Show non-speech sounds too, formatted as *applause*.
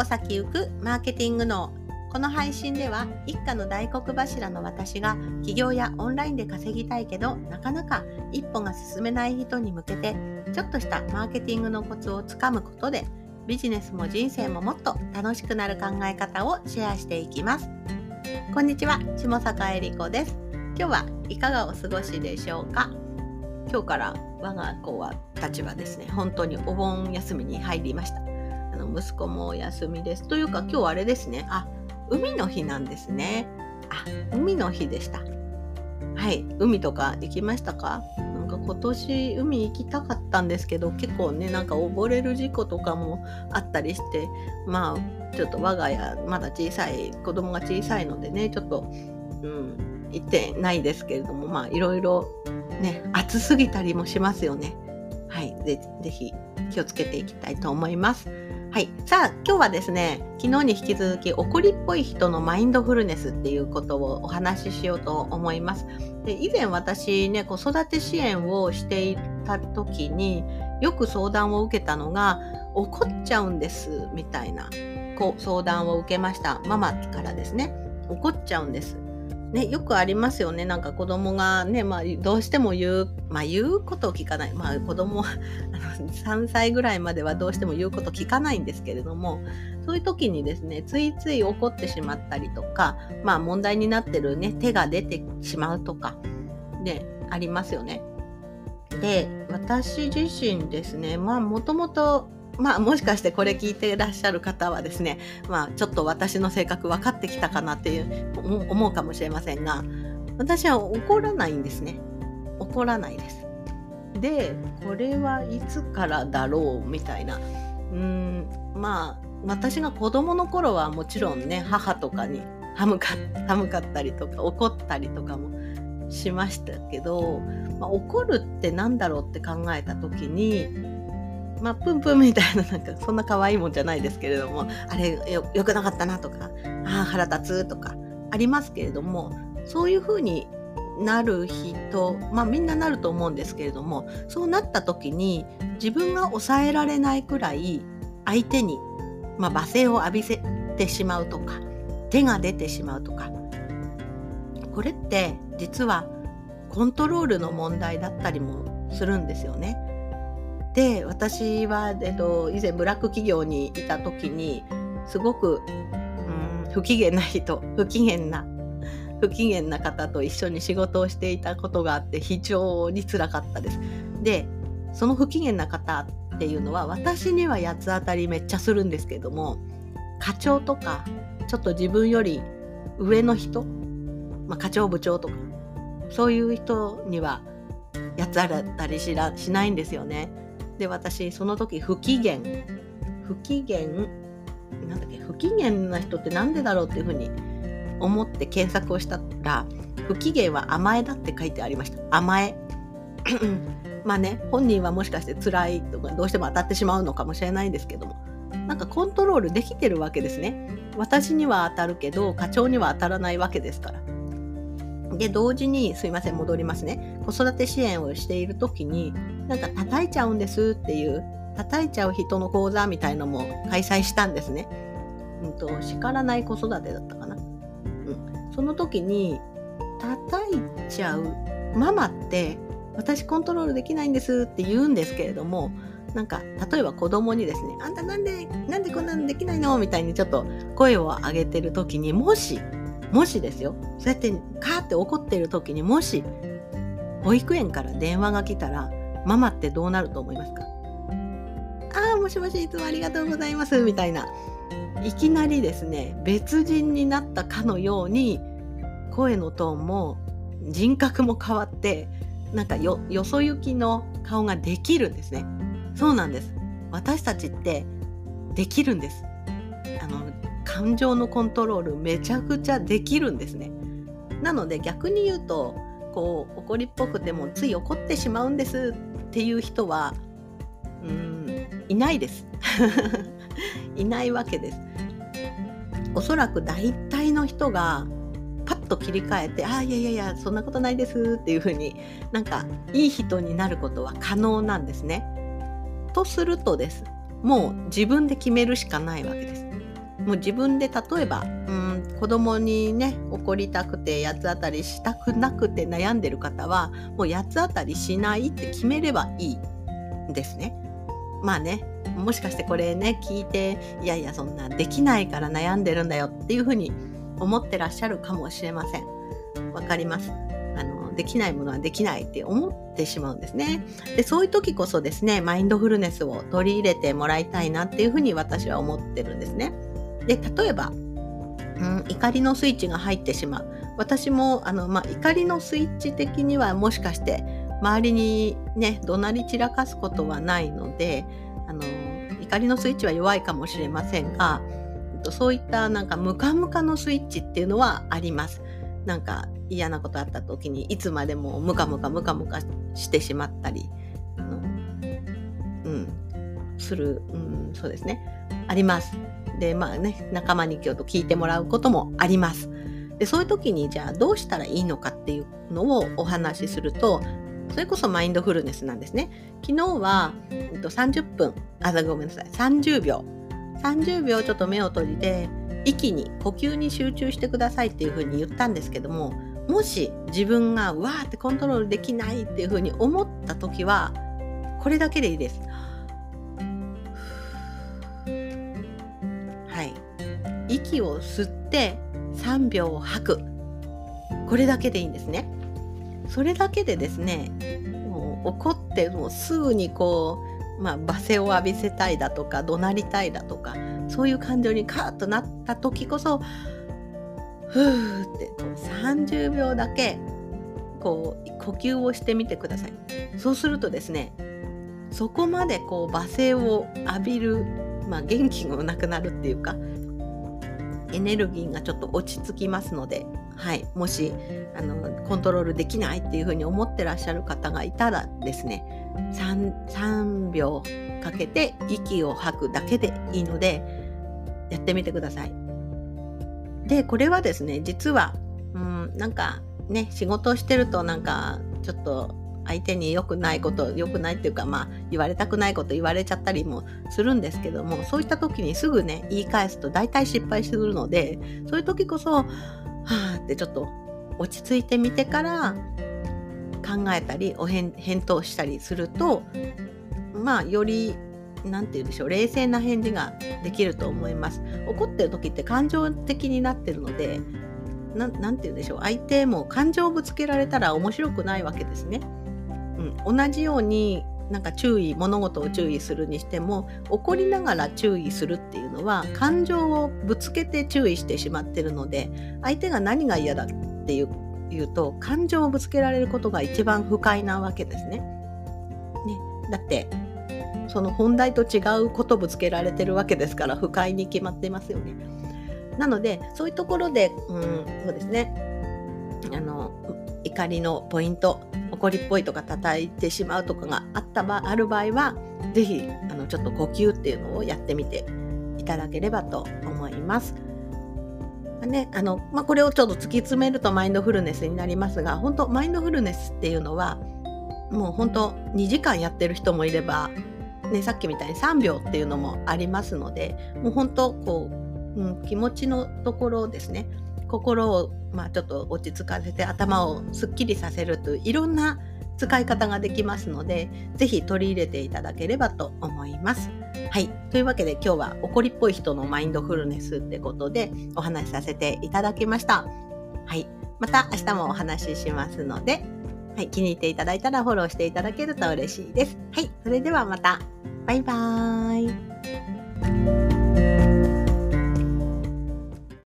歩先行くマーケティング脳この配信では一家の大黒柱の私が起業やオンラインで稼ぎたいけどなかなか一歩が進めない人に向けてちょっとしたマーケティングのコツをつかむことでビジネスも人生ももっと楽しくなる考え方をシェアしていきます。こんにちは下坂恵理子です。今日はいかがお過ごしでしょうか？今日から我が子はたちはですね。本当にお盆休みに入りました。の息子もお休みです。というか今日あれですね。あ海の日なんですね。あ海の日でした。はい。海とか行きましたか？なんか今年海行きたかったんですけど結構ねなんか溺れる事故とかもあったりしてまあちょっと我が家まだ小さい子供が小さいのでねちょっとうん行ってないですけれどもまあいろいろね暑すぎたりもしますよね。はい。ぜぜひ気をつけていきたいと思います。はい。さあ、今日はですね、昨日に引き続き、怒りっぽい人のマインドフルネスっていうことをお話ししようと思います。で以前私ね、子育て支援をしていた時に、よく相談を受けたのが、怒っちゃうんです、みたいなこう相談を受けました。ママからですね。怒っちゃうんです。ね、よくありますよね。なんか子供がね、まあ、どうしても言う、まあ、言うことを聞かない。まあ、子供は3歳ぐらいまではどうしても言うこと聞かないんですけれども、そういう時にですね、ついつい怒ってしまったりとか、まあ、問題になってるね、手が出てしまうとか、で、ありますよね。で、私自身ですね、まあ、もともとまあもしかしてこれ聞いていらっしゃる方はですね、まあちょっと私の性格分かってきたかなっていう思うかもしれませんが、私は怒らないんですね。怒らないです。で、これはいつからだろうみたいな。うん、まあ私が子供の頃はもちろんね、母とかに歯向か歯向かったりとか怒ったりとかもしましたけど、まあ、怒るって何だろうって考えた時にまあ、プンプンみたいな、なんか、そんな可愛いもんじゃないですけれども、あれよ、よくなかったなとか、ああ、腹立つとか、ありますけれども、そういうふうになる人、まあみんななると思うんですけれども、そうなった時に、自分が抑えられないくらい、相手に、まあ、罵声を浴びせてしまうとか、手が出てしまうとか、これって実はコントロールの問題だったりもするんですよね。で私は、えっと、以前ブラック企業にいた時にすごく、うん、不機嫌な人不機嫌な不機嫌な方と一緒に仕事をしていたことがあって非常につらかったです。でその不機嫌な方っていうのは私には八つ当たりめっちゃするんですけども課長とかちょっと自分より上の人、まあ、課長部長とかそういう人には八つ当たりししないんですよね。で私その時不機嫌。不機嫌なんだっけ不機嫌な人って何でだろうっていうふうに思って検索をしたら不機嫌は甘えだって書いてありました。甘え。*clears throat* まあね本人はもしかして辛いとかどうしても当たってしまうのかもしれないんですけども。なんかコントロールできてるわけですね。私には当たるけど課長には当たらないわけですから。で同時にすいません戻りますね。子育て支援をしている時になんか叩いちゃうんですっていう叩いちゃう人の講座みたいのも開催したんですね。うんと、叱らない子育てだったかな。うん、その時に叩いちゃうママって私コントロールできないんですって言うんですけれどもなんか例えば子供にですね「あんたなんでなんでこんなのできないの?」みたいにちょっと声を上げてる時にもしもしですよそうやってカーって怒ってる時にもし保育園から電話が来たらママってどうなると思いますか？ああ、もしもし、いつもありがとうございます。みたいな。いきなりですね、別人になったかのように、声のトーンも人格も変わって、なんかよ、よそ行きの顔ができるんですね。そうなんです。私たちってできるんです。あの、感情のコントロールめちゃくちゃできるんですね。なので逆に言うと、こう怒りっぽくてもつい怒ってしまうんですっていう人はうんいないです *laughs* いないわけですおそらく大体の人がパッと切り替えて「ああいやいやいやそんなことないです」っていうふうになんかいい人になることは可能なんですね。とするとですもう自分で決めるしかないわけです。もう自分で例えば、うん、子供にね怒りたくて八つ当たりしたくなくて悩んでる方はもう八つ当たりしないって決めればいいんですね。まあねもしかしてこれね聞いていやいやそんなできないから悩んでるんだよっていうふうに思ってらっしゃるかもしれません。わかります。あのできないものはできないって思ってしまうんですね。でそういう時こそですねマインドフルネスを取り入れてもらいたいなっていうふうに私は思ってるんですね。で例えば、うん、怒りのスイッチが入ってしまう私もあの、まあ、怒りのスイッチ的にはもしかして周りにね怒鳴り散らかすことはないのであの怒りのスイッチは弱いかもしれませんがそういったなんかムカムカのスイッチっていうのはあります。なんか嫌なことあった時にいつまでもムカムカムカムカしてしまったり、あのうん、する、うん、そうですねあります。でまあね仲間に今日と聞いてもらうこともあります。でそういう時にじゃあどうしたらいいのかっていうのをお話しするとそれこそマインドフルネスなんですね。昨日は、えっと、30分あごめんなさい30秒30秒ちょっと目を閉じて息に呼吸に集中してくださいっていうふうに言ったんですけどももし自分がわーってコントロールできないっていうふうに思った時はこれだけでいいです。息を吸って3秒吐くこれだけでいいんですね。それだけでですねもう怒ってもうすぐにこう、まあ、罵声を浴びせたいだとか怒鳴りたいだとかそういう感情にカーッとなった時こそふーってこう30秒だけこう呼吸をしてみてください。そうするとですねそこまでこう罵声を浴びる、まあ、元気がなくなるっていうかエネルギーがちょっと落ち着きますので、はい、もしあのコントロールできないっていうふうに思ってらっしゃる方がいたらですね 3, 3秒かけて息を吐くだけでいいのでやってみてください。でこれはですね実はうんなんかね仕事をしてるとなんかちょっと相手に良くないこと良くないっていうかまあ言われたくないこと言われちゃったりもするんですけどもそういった時にすぐね言い返すと大体失敗するのでそういう時こそはあってちょっと落ち着いてみてから考えたりお返答したりするとまあより何て言うんでしょう冷静な返事ができると思います。怒ってる時って感情的になってるので何て言うんでしょう相手も感情をぶつけられたら面白くないわけですね。うん、同じようになんか注意物事を注意するにしても怒りながら注意するっていうのは感情をぶつけて注意してしまってるので相手が何が嫌だっていう言うと感情をぶつけられることが一番不快なわけですね。ねだってその本題と違うことぶつけられてるわけですから不快に決まってますよね。なのでそういうところで、うん、そうですねあの怒りのポイント怒りっぽいとか叩いてしまうとかがあった場ある場合は是非あのちょっと呼吸っていうのをやってみていただければと思います。ねあのまあ、これをちょっと突き詰めるとマインドフルネスになりますが本当マインドフルネスっていうのはもう本当2時間やってる人もいれば、ね、さっきみたいに3秒っていうのもありますのでもう本当こう、うん、気持ちのところですね心をまあ、ちょっと落ち着かせて頭をすっきりさせるといういろんな使い方ができますので是非取り入れていただければと思います。はい。というわけで今日は怒りっぽい人のマインドフルネスってことでお話しさせていただきました。はい。また明日もお話ししますので、はい、気に入っていただいたらフォローしていただけると嬉しいです。はい。それではまた。バイバーイ。